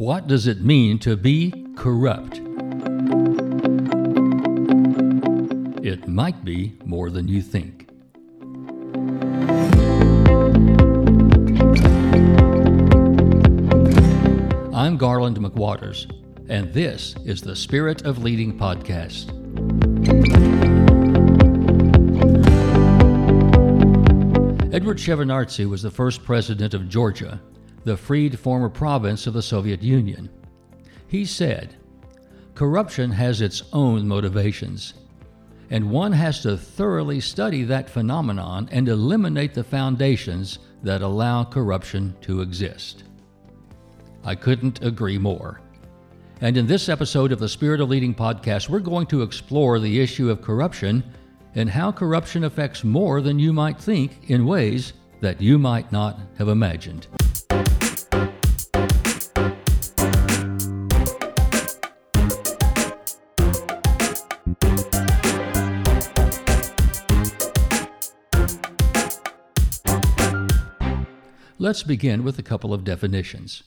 What does it mean to be corrupt? It might be more than you think. I'm Garland McWaters, and this is the Spirit of Leading podcast. Edward Shevardnadze was the first president of Georgia the freed former province of the Soviet Union. He said, Corruption has its own motivations, and one has to thoroughly study that phenomenon and eliminate the foundations that allow corruption to exist. I couldn't agree more. And in this episode of the Spirit of Leading podcast, we're going to explore the issue of corruption and how corruption affects more than you might think in ways that you might not have imagined. Let's begin with a couple of definitions.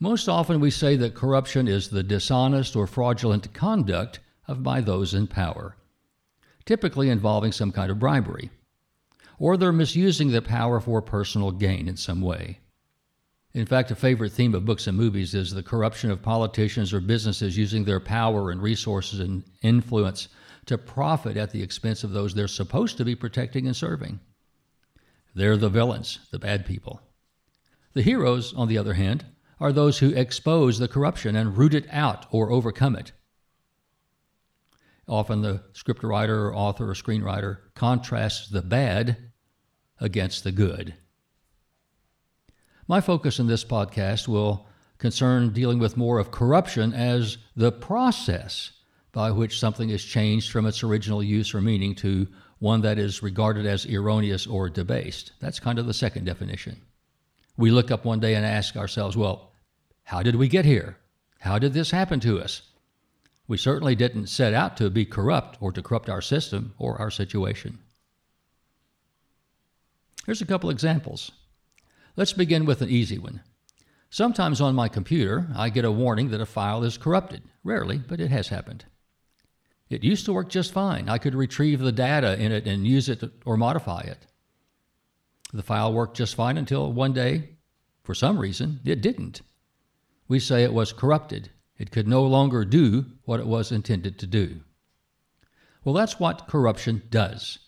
Most often we say that corruption is the dishonest or fraudulent conduct of by those in power, typically involving some kind of bribery, or they're misusing their power for personal gain in some way. In fact, a favorite theme of books and movies is the corruption of politicians or businesses using their power and resources and influence to profit at the expense of those they're supposed to be protecting and serving. They're the villains, the bad people. The heroes, on the other hand, are those who expose the corruption and root it out or overcome it. Often the scriptwriter or author or screenwriter contrasts the bad against the good. My focus in this podcast will concern dealing with more of corruption as the process by which something is changed from its original use or meaning to one that is regarded as erroneous or debased. That's kind of the second definition. We look up one day and ask ourselves, well, how did we get here? How did this happen to us? We certainly didn't set out to be corrupt or to corrupt our system or our situation. Here's a couple examples. Let's begin with an easy one. Sometimes on my computer, I get a warning that a file is corrupted. Rarely, but it has happened. It used to work just fine. I could retrieve the data in it and use it or modify it. The file worked just fine until one day, for some reason, it didn't. We say it was corrupted. It could no longer do what it was intended to do. Well, that's what corruption does.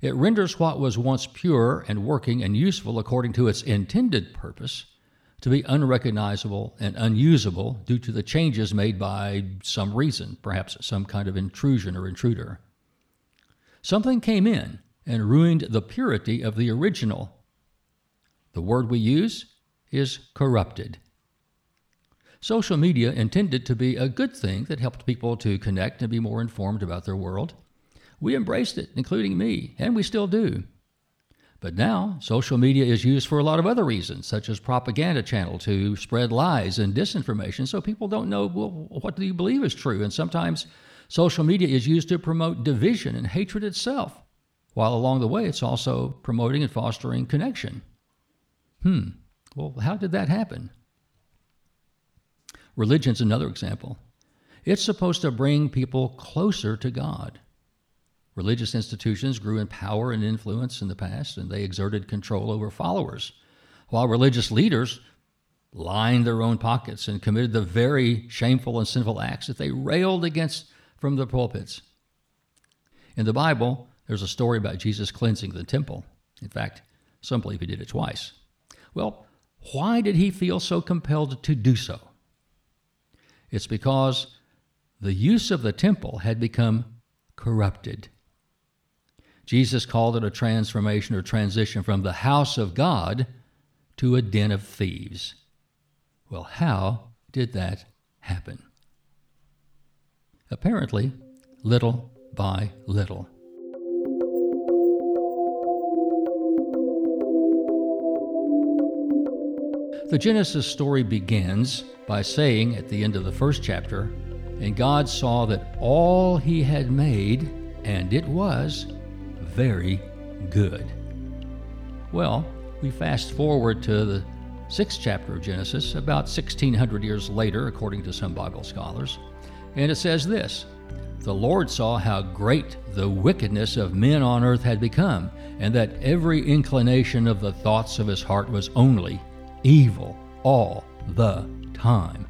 It renders what was once pure and working and useful according to its intended purpose to be unrecognizable and unusable due to the changes made by some reason, perhaps some kind of intrusion or intruder. Something came in and ruined the purity of the original. The word we use is corrupted. Social media intended to be a good thing that helped people to connect and be more informed about their world. We embraced it, including me, and we still do. But now, social media is used for a lot of other reasons, such as propaganda channel to spread lies and disinformation, so people don't know well, what do you believe is true. And sometimes social media is used to promote division and hatred itself, while along the way it's also promoting and fostering connection. Hmm, well, how did that happen? Religion's another example. It's supposed to bring people closer to God. Religious institutions grew in power and influence in the past, and they exerted control over followers, while religious leaders lined their own pockets and committed the very shameful and sinful acts that they railed against from the pulpits. In the Bible, there's a story about Jesus cleansing the temple. In fact, some believe he did it twice. Well, why did he feel so compelled to do so? It's because the use of the temple had become corrupted. Jesus called it a transformation or transition from the house of God to a den of thieves. Well, how did that happen? Apparently, little by little. The Genesis story begins by saying at the end of the first chapter, And God saw that all he had made, and it was very good. Well, we fast forward to the sixth chapter of Genesis, about 1600 years later, according to some Bible scholars. And it says this The Lord saw how great the wickedness of men on earth had become, and that every inclination of the thoughts of his heart was only evil all the time.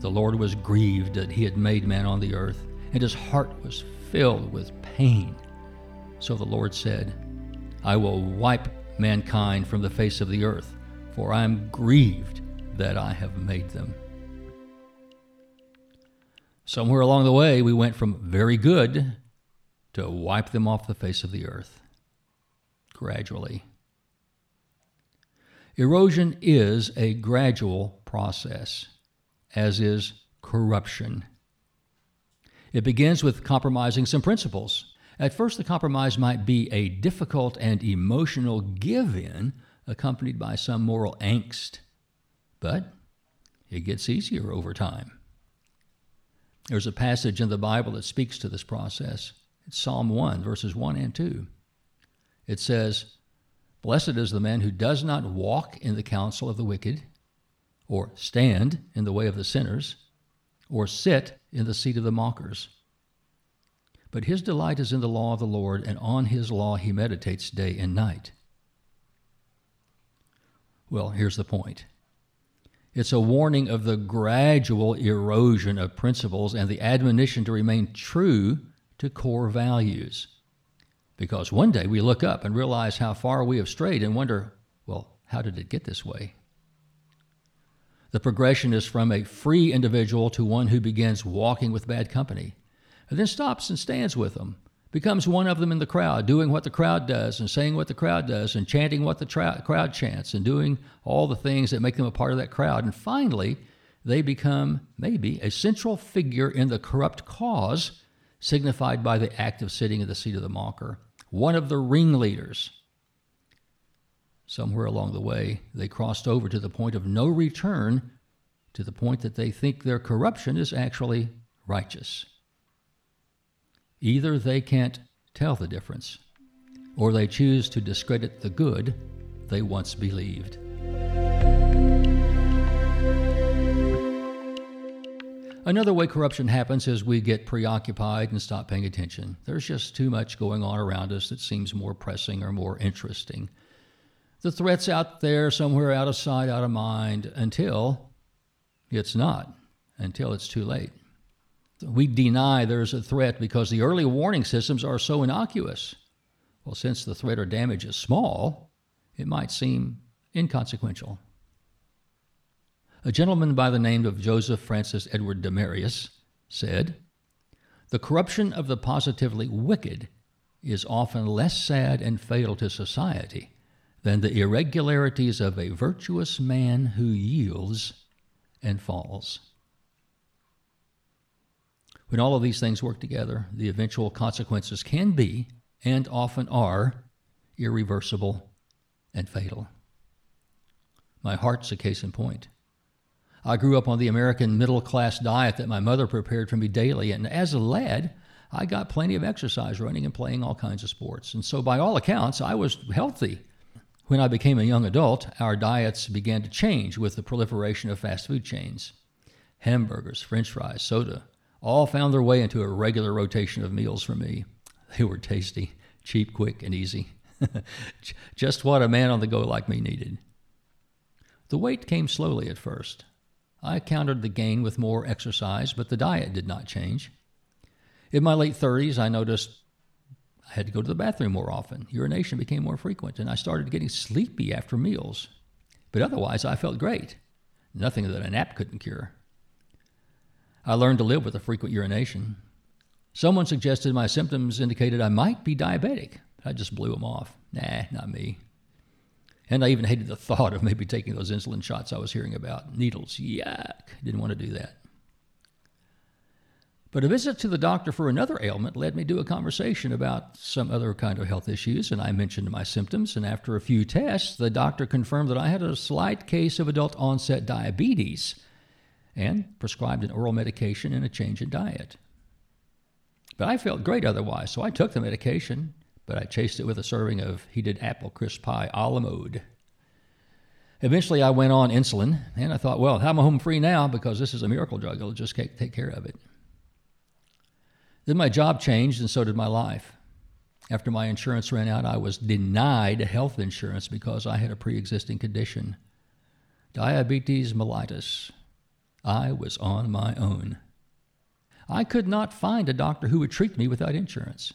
The Lord was grieved that he had made man on the earth, and his heart was filled with pain. So the Lord said, I will wipe mankind from the face of the earth, for I am grieved that I have made them. Somewhere along the way, we went from very good to wipe them off the face of the earth. Gradually. Erosion is a gradual process, as is corruption. It begins with compromising some principles. At first, the compromise might be a difficult and emotional give in, accompanied by some moral angst. But it gets easier over time. There's a passage in the Bible that speaks to this process. It's Psalm 1, verses 1 and 2. It says, Blessed is the man who does not walk in the counsel of the wicked, or stand in the way of the sinners, or sit in the seat of the mockers. But his delight is in the law of the Lord, and on his law he meditates day and night. Well, here's the point it's a warning of the gradual erosion of principles and the admonition to remain true to core values. Because one day we look up and realize how far we have strayed and wonder, well, how did it get this way? The progression is from a free individual to one who begins walking with bad company, and then stops and stands with them, becomes one of them in the crowd, doing what the crowd does, and saying what the crowd does, and chanting what the tra- crowd chants, and doing all the things that make them a part of that crowd. And finally, they become maybe a central figure in the corrupt cause signified by the act of sitting at the seat of the mocker, one of the ringleaders somewhere along the way, they crossed over to the point of no return, to the point that they think their corruption is actually righteous. Either they can't tell the difference, or they choose to discredit the good they once believed. Another way corruption happens is we get preoccupied and stop paying attention. There's just too much going on around us that seems more pressing or more interesting the threat's out there somewhere out of sight, out of mind until it's not, until it's too late. We deny there's a threat because the early warning systems are so innocuous. Well, since the threat or damage is small, it might seem inconsequential. A gentleman by the name of Joseph Francis Edward Demarius said, The corruption of the positively wicked is often less sad and fatal to society than the irregularities of a virtuous man who yields and falls. When all of these things work together, the eventual consequences can be, and often are, irreversible and fatal. My heart's a case in point. I grew up on the American middle class diet that my mother prepared for me daily, and as a lad, I got plenty of exercise running and playing all kinds of sports. And so, by all accounts, I was healthy when I became a young adult, our diets began to change with the proliferation of fast food chains. Hamburgers, french fries, soda, all found their way into a regular rotation of meals for me. They were tasty, cheap, quick, and easy. Just what a man on the go like me needed. The weight came slowly at first. I countered the gain with more exercise, but the diet did not change. In my late 30s, I noticed I had to go to the bathroom more often. Urination became more frequent, and I started getting sleepy after meals. But otherwise, I felt great. Nothing that a nap couldn't cure. I learned to live with a frequent urination. Someone suggested my symptoms indicated I might be diabetic. I just blew them off. Nah, not me. And I even hated the thought of maybe taking those insulin shots I was hearing about. Needles, yuck. Didn't want to do that. But a visit to the doctor for another ailment led me to a conversation about some other kind of health issues, and I mentioned my symptoms. And after a few tests, the doctor confirmed that I had a slight case of adult onset diabetes and prescribed an oral medication and a change in diet. But I felt great otherwise, so I took the medication, but I chased it with a serving of heated apple crisp pie a la mode. Eventually, I went on insulin, and I thought, well, I'm home free now because this is a miracle drug. It'll just take care of it. Then my job changed, and so did my life. After my insurance ran out, I was denied health insurance because I had a pre existing condition diabetes mellitus. I was on my own. I could not find a doctor who would treat me without insurance.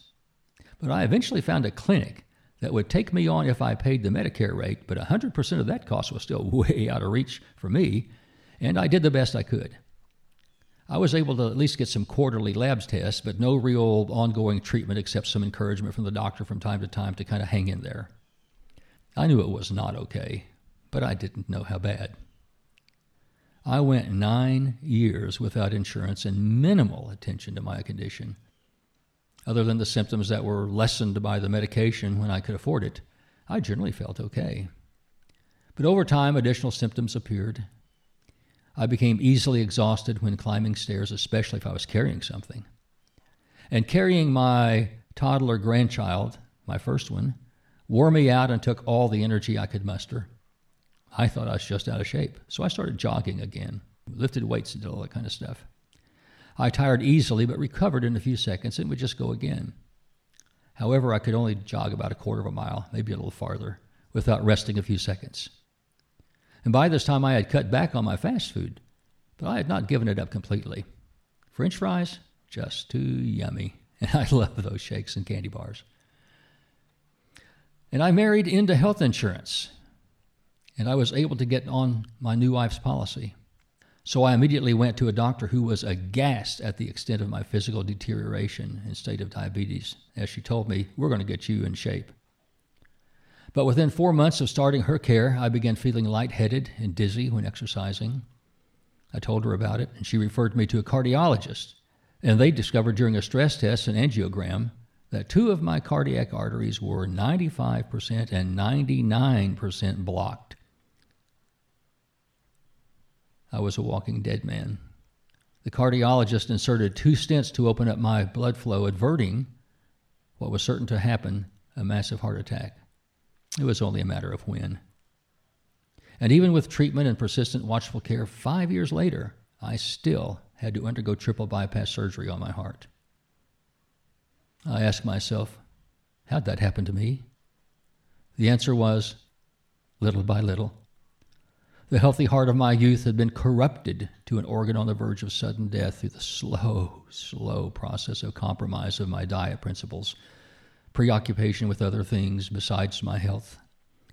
But I eventually found a clinic that would take me on if I paid the Medicare rate, but 100% of that cost was still way out of reach for me, and I did the best I could. I was able to at least get some quarterly labs tests, but no real ongoing treatment except some encouragement from the doctor from time to time to kind of hang in there. I knew it was not okay, but I didn't know how bad. I went nine years without insurance and minimal attention to my condition. Other than the symptoms that were lessened by the medication when I could afford it, I generally felt okay. But over time, additional symptoms appeared. I became easily exhausted when climbing stairs, especially if I was carrying something. And carrying my toddler grandchild, my first one, wore me out and took all the energy I could muster. I thought I was just out of shape, so I started jogging again, lifted weights and did all that kind of stuff. I tired easily, but recovered in a few seconds and would just go again. However, I could only jog about a quarter of a mile, maybe a little farther, without resting a few seconds. And by this time, I had cut back on my fast food, but I had not given it up completely. French fries, just too yummy. And I love those shakes and candy bars. And I married into health insurance, and I was able to get on my new wife's policy. So I immediately went to a doctor who was aghast at the extent of my physical deterioration and state of diabetes, as she told me, We're going to get you in shape. But within four months of starting her care, I began feeling lightheaded and dizzy when exercising. I told her about it, and she referred me to a cardiologist. And they discovered during a stress test and angiogram that two of my cardiac arteries were 95% and 99% blocked. I was a walking dead man. The cardiologist inserted two stents to open up my blood flow, averting what was certain to happen a massive heart attack. It was only a matter of when. And even with treatment and persistent watchful care, five years later, I still had to undergo triple bypass surgery on my heart. I asked myself, how'd that happen to me? The answer was, little by little. The healthy heart of my youth had been corrupted to an organ on the verge of sudden death through the slow, slow process of compromise of my diet principles, preoccupation with other things besides my health,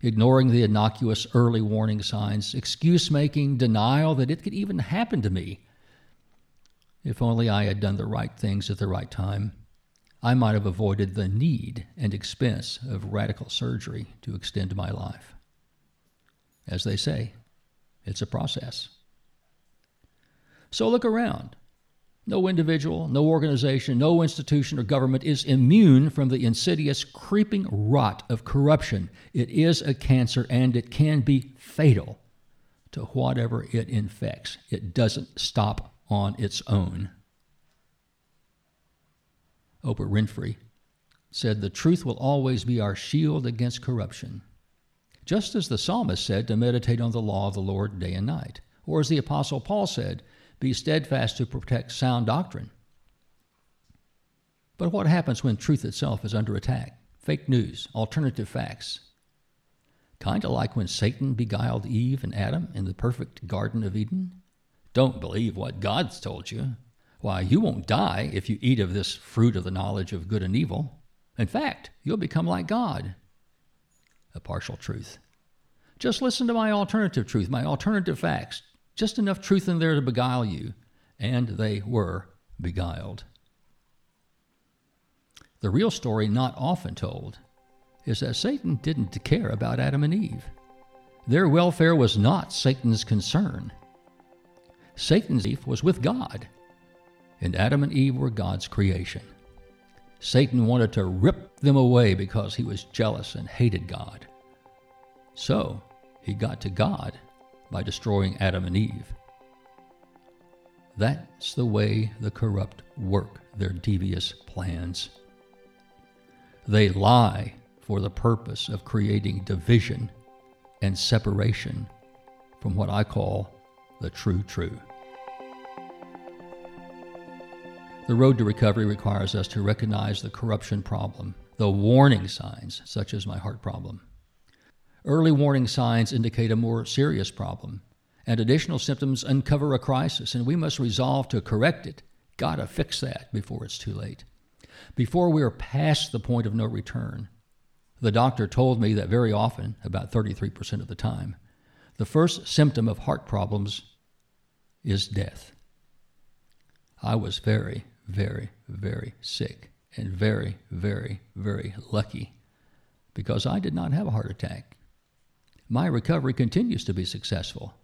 ignoring the innocuous early warning signs, excuse making, denial that it could even happen to me. If only I had done the right things at the right time, I might have avoided the need and expense of radical surgery to extend my life. As they say, it's a process. So look around. No individual, no organization, no institution or government is immune from the insidious, creeping rot of corruption. It is a cancer and it can be fatal to whatever it infects. It doesn't stop on its own. Oprah Winfrey said, The truth will always be our shield against corruption just as the psalmist said to meditate on the law of the Lord day and night, or as the apostle Paul said, be steadfast to protect sound doctrine. But what happens when truth itself is under attack? Fake news, alternative facts. Kind of like when Satan beguiled Eve and Adam in the perfect Garden of Eden. Don't believe what God's told you. Why, you won't die if you eat of this fruit of the knowledge of good and evil. In fact, you'll become like God a partial truth. Just listen to my alternative truth, my alternative facts. Just enough truth in there to beguile you. And they were beguiled. The real story, not often told, is that Satan didn't care about Adam and Eve. Their welfare was not Satan's concern. Satan's Eve was with God, and Adam and Eve were God's creation. Satan wanted to rip them away because he was jealous and hated God. So he got to God by destroying Adam and Eve. That's the way the corrupt work their devious plans. They lie for the purpose of creating division and separation from what I call the true true. The road to recovery requires us to recognize the corruption problem, the warning signs, such as my heart problem. Early warning signs indicate a more serious problem, and additional symptoms uncover a crisis, and we must resolve to correct it. Gotta fix that before it's too late. Before we are past the point of no return. The doctor told me that very often, about 33% of the time, the first symptom of heart problems is death. I was very, very, very sick and very, very, very lucky because I did not have a heart attack. My recovery continues to be successful,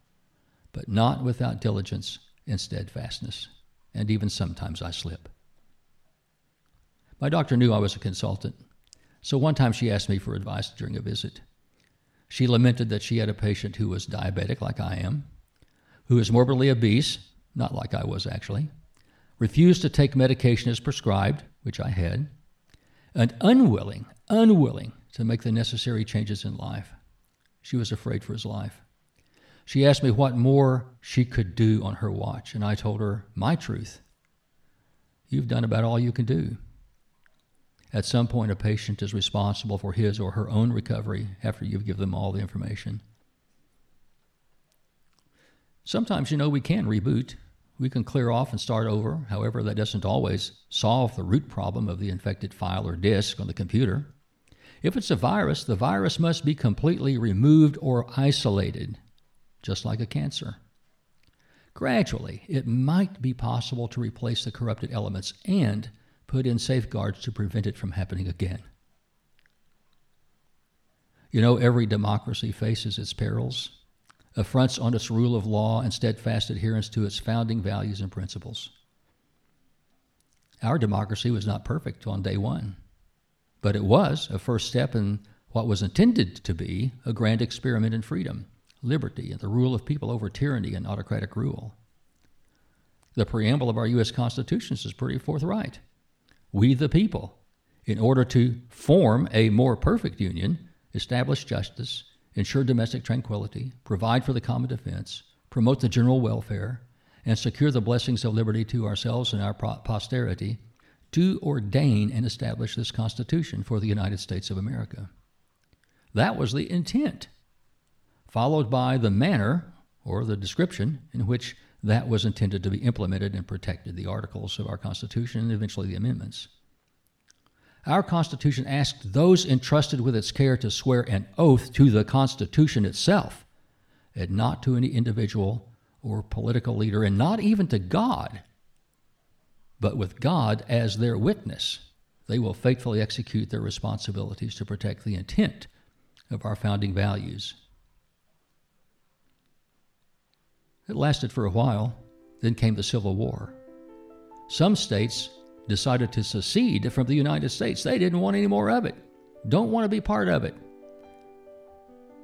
but not without diligence and steadfastness, and even sometimes I slip. My doctor knew I was a consultant, so one time she asked me for advice during a visit. She lamented that she had a patient who was diabetic, like I am, who is morbidly obese, not like I was actually, refused to take medication as prescribed, which I had, and unwilling, unwilling to make the necessary changes in life. She was afraid for his life. She asked me what more she could do on her watch, and I told her my truth. You've done about all you can do. At some point, a patient is responsible for his or her own recovery after you've given them all the information. Sometimes, you know, we can reboot we can clear off and start over. However, that doesn't always solve the root problem of the infected file or disk on the computer. If it's a virus, the virus must be completely removed or isolated, just like a cancer. Gradually, it might be possible to replace the corrupted elements and put in safeguards to prevent it from happening again. You know, every democracy faces its perils affronts on its rule of law and steadfast adherence to its founding values and principles. Our democracy was not perfect on day one, but it was a first step in what was intended to be a grand experiment in freedom, liberty, and the rule of people over tyranny and autocratic rule. The preamble of our U.S. Constitution is pretty forthright. We, the people, in order to form a more perfect union, establish justice, ensure domestic tranquility, provide for the common defense, promote the general welfare, and secure the blessings of liberty to ourselves and our posterity, do ordain and establish this Constitution for the United States of America. That was the intent, followed by the manner or the description in which that was intended to be implemented and protected, the articles of our Constitution and eventually the amendments. Our Constitution asked those entrusted with its care to swear an oath to the Constitution itself, and not to any individual or political leader, and not even to God, but with God as their witness. They will faithfully execute their responsibilities to protect the intent of our founding values. It lasted for a while, then came the Civil War. Some states decided to secede from the United States. They didn't want any more of it, don't want to be part of it.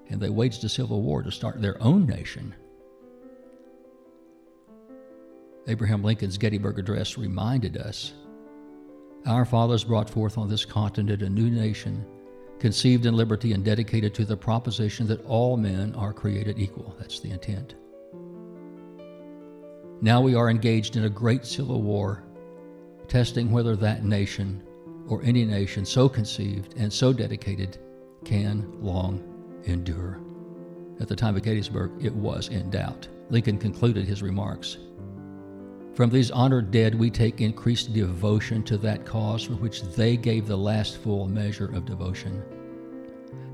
And they waged a civil war to start their own nation. Abraham Lincoln's Gettysburg Address reminded us Our fathers brought forth on this continent a new nation, conceived in liberty and dedicated to the proposition that all men are created equal. That's the intent. Now we are engaged in a great civil war testing whether that nation or any nation so conceived and so dedicated can long endure. At the time of Gettysburg, it was in doubt. Lincoln concluded his remarks. From these honored dead, we take increased devotion to that cause for which they gave the last full measure of devotion.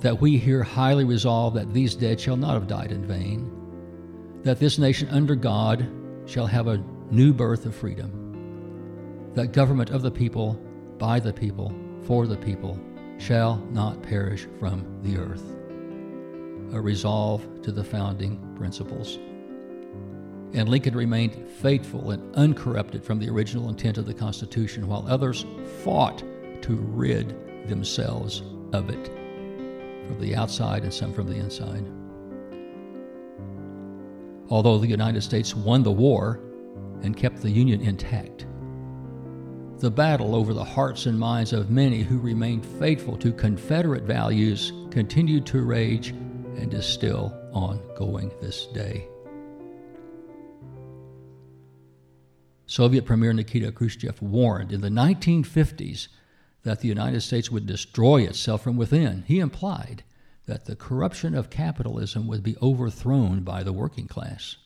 That we here highly resolve that these dead shall not have died in vain, that this nation under God shall have a new birth of freedom that government of the people, by the people, for the people, shall not perish from the earth. A resolve to the founding principles. And Lincoln remained faithful and uncorrupted from the original intent of the Constitution, while others fought to rid themselves of it from the outside and some from the inside. Although the United States won the war and kept the Union intact, the battle over the hearts and minds of many who remained faithful to Confederate values continued to rage and is still ongoing this day. Soviet Premier Nikita Khrushchev warned in the 1950s that the United States would destroy itself from within. He implied that the corruption of capitalism would be overthrown by the working class.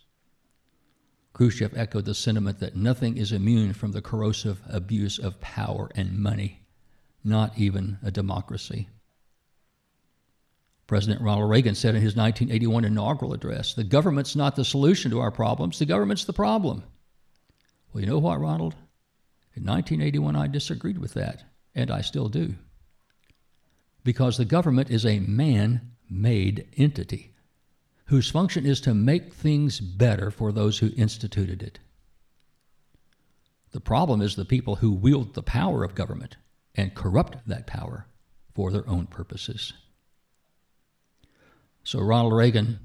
Khrushchev echoed the sentiment that nothing is immune from the corrosive abuse of power and money, not even a democracy. President Ronald Reagan said in his 1981 inaugural address The government's not the solution to our problems, the government's the problem. Well, you know what, Ronald? In 1981, I disagreed with that, and I still do. Because the government is a man made entity whose function is to make things better for those who instituted it. The problem is the people who wield the power of government and corrupt that power for their own purposes. So, Ronald Reagan,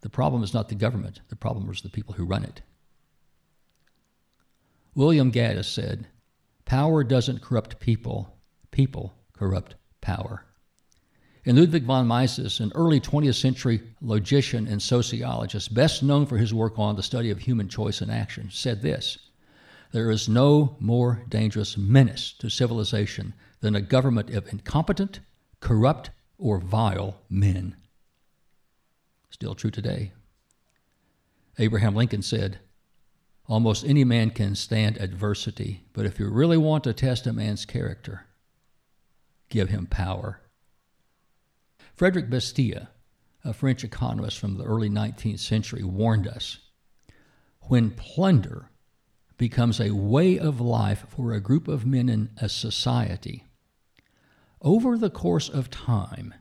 the problem is not the government, the problem is the people who run it. William Gaddis said, Power doesn't corrupt people, people corrupt power. And Ludwig von Mises, an early 20th century logician and sociologist, best known for his work on the study of human choice and action, said this There is no more dangerous menace to civilization than a government of incompetent, corrupt, or vile men. Still true today. Abraham Lincoln said, Almost any man can stand adversity, but if you really want to test a man's character, give him power. Frederick Bastiat, a French economist from the early 19th century, warned us when plunder becomes a way of life for a group of men in a society, over the course of time,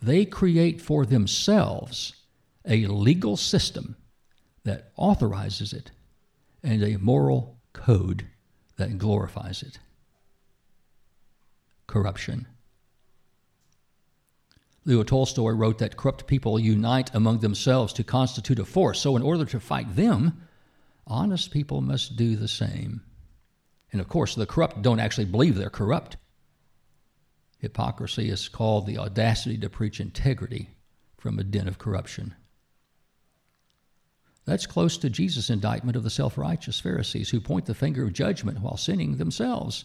they create for themselves a legal system that authorizes it and a moral code that glorifies it. Corruption. Leo Tolstoy wrote that corrupt people unite among themselves to constitute a force. So, in order to fight them, honest people must do the same. And of course, the corrupt don't actually believe they're corrupt. Hypocrisy is called the audacity to preach integrity from a den of corruption. That's close to Jesus' indictment of the self righteous Pharisees who point the finger of judgment while sinning themselves.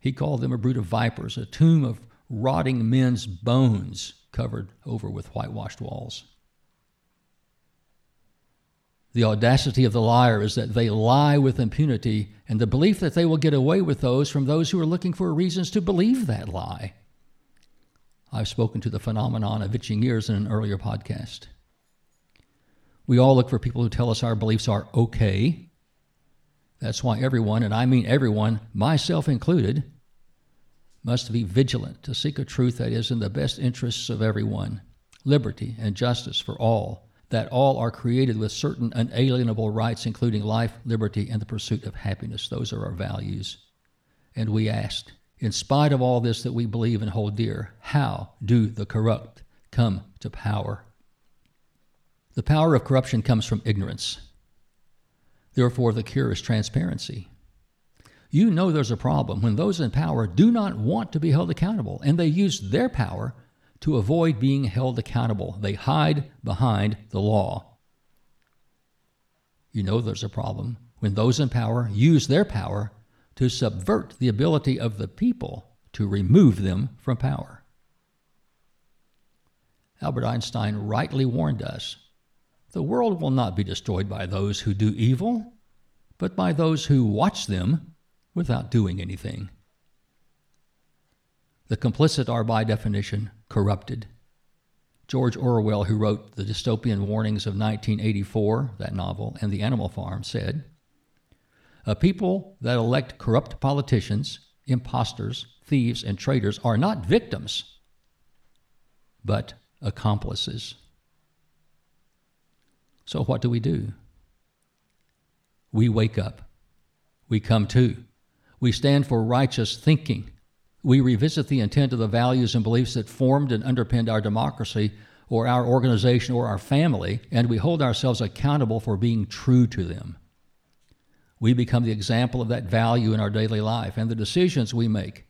He called them a brood of vipers, a tomb of rotting men's bones covered over with whitewashed walls. The audacity of the liar is that they lie with impunity and the belief that they will get away with those from those who are looking for reasons to believe that lie. I've spoken to the phenomenon of itching ears in an earlier podcast. We all look for people who tell us our beliefs are okay. That's why everyone, and I mean everyone, myself included, must be vigilant to seek a truth that is in the best interests of everyone liberty and justice for all, that all are created with certain unalienable rights, including life, liberty, and the pursuit of happiness. Those are our values. And we asked, in spite of all this that we believe and hold dear, how do the corrupt come to power? The power of corruption comes from ignorance. Therefore, the cure is transparency you know there's a problem when those in power do not want to be held accountable and they use their power to avoid being held accountable. They hide behind the law. You know there's a problem when those in power use their power to subvert the ability of the people to remove them from power. Albert Einstein rightly warned us the world will not be destroyed by those who do evil, but by those who watch them without doing anything. The complicit are, by definition, corrupted. George Orwell, who wrote The Dystopian Warnings of 1984, that novel, and The Animal Farm, said A people that elect corrupt politicians, impostors, thieves, and traitors are not victims, but accomplices. So, what do we do? We wake up. We come to. We stand for righteous thinking. We revisit the intent of the values and beliefs that formed and underpinned our democracy or our organization or our family, and we hold ourselves accountable for being true to them. We become the example of that value in our daily life, and the decisions we make,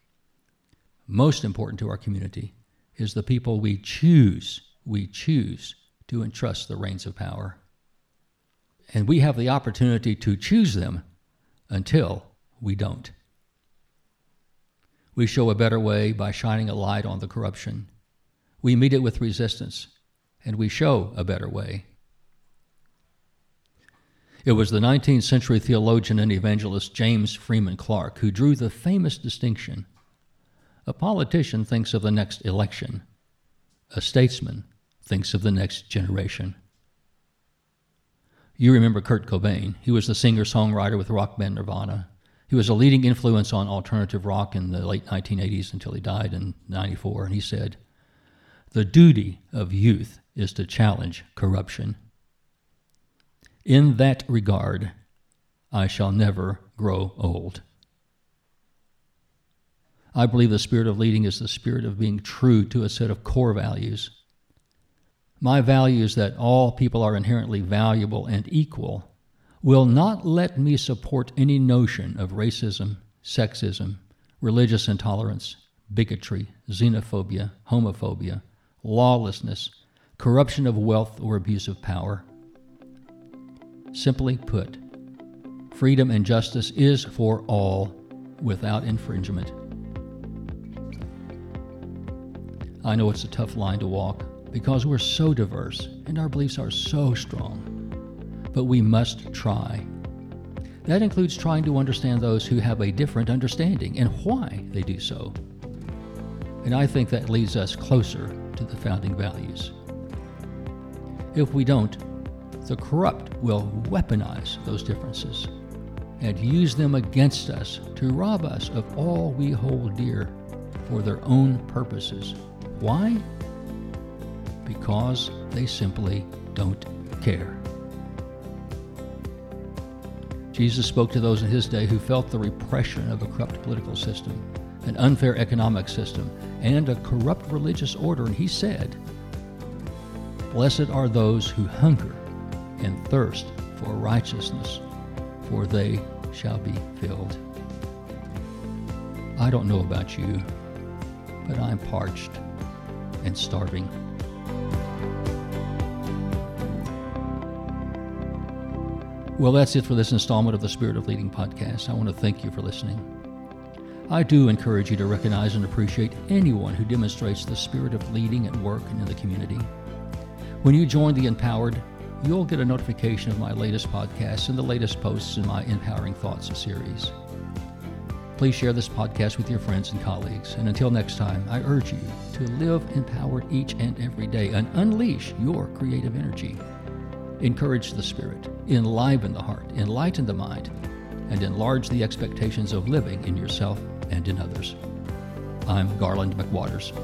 most important to our community, is the people we choose, we choose to entrust the reins of power. And we have the opportunity to choose them until we don't. We show a better way by shining a light on the corruption. We meet it with resistance, and we show a better way. It was the 19th century theologian and evangelist James Freeman Clarke who drew the famous distinction. A politician thinks of the next election, a statesman thinks of the next generation. You remember Kurt Cobain. He was the singer songwriter with rock band Nirvana. He was a leading influence on alternative rock in the late 1980s until he died in 94. And he said, The duty of youth is to challenge corruption. In that regard, I shall never grow old. I believe the spirit of leading is the spirit of being true to a set of core values my values that all people are inherently valuable and equal, will not let me support any notion of racism, sexism, religious intolerance, bigotry, xenophobia, homophobia, lawlessness, corruption of wealth, or abuse of power. Simply put, freedom and justice is for all without infringement. I know it's a tough line to walk because we're so diverse and our beliefs are so strong. But we must try. That includes trying to understand those who have a different understanding and why they do so. And I think that leads us closer to the founding values. If we don't, the corrupt will weaponize those differences and use them against us to rob us of all we hold dear for their own purposes. Why? Because they simply don't care. Jesus spoke to those in his day who felt the repression of a corrupt political system, an unfair economic system, and a corrupt religious order, and he said, Blessed are those who hunger and thirst for righteousness, for they shall be filled. I don't know about you, but I'm parched and starving. Well, that's it for this installment of the Spirit of Leading podcast. I want to thank you for listening. I do encourage you to recognize and appreciate anyone who demonstrates the spirit of leading at work and in the community. When you join the Empowered, you'll get a notification of my latest podcasts and the latest posts in my Empowering Thoughts series. Please share this podcast with your friends and colleagues. And until next time, I urge you to live empowered each and every day and unleash your creative energy. Encourage the spirit, enliven the heart, enlighten the mind, and enlarge the expectations of living in yourself and in others. I'm Garland McWaters.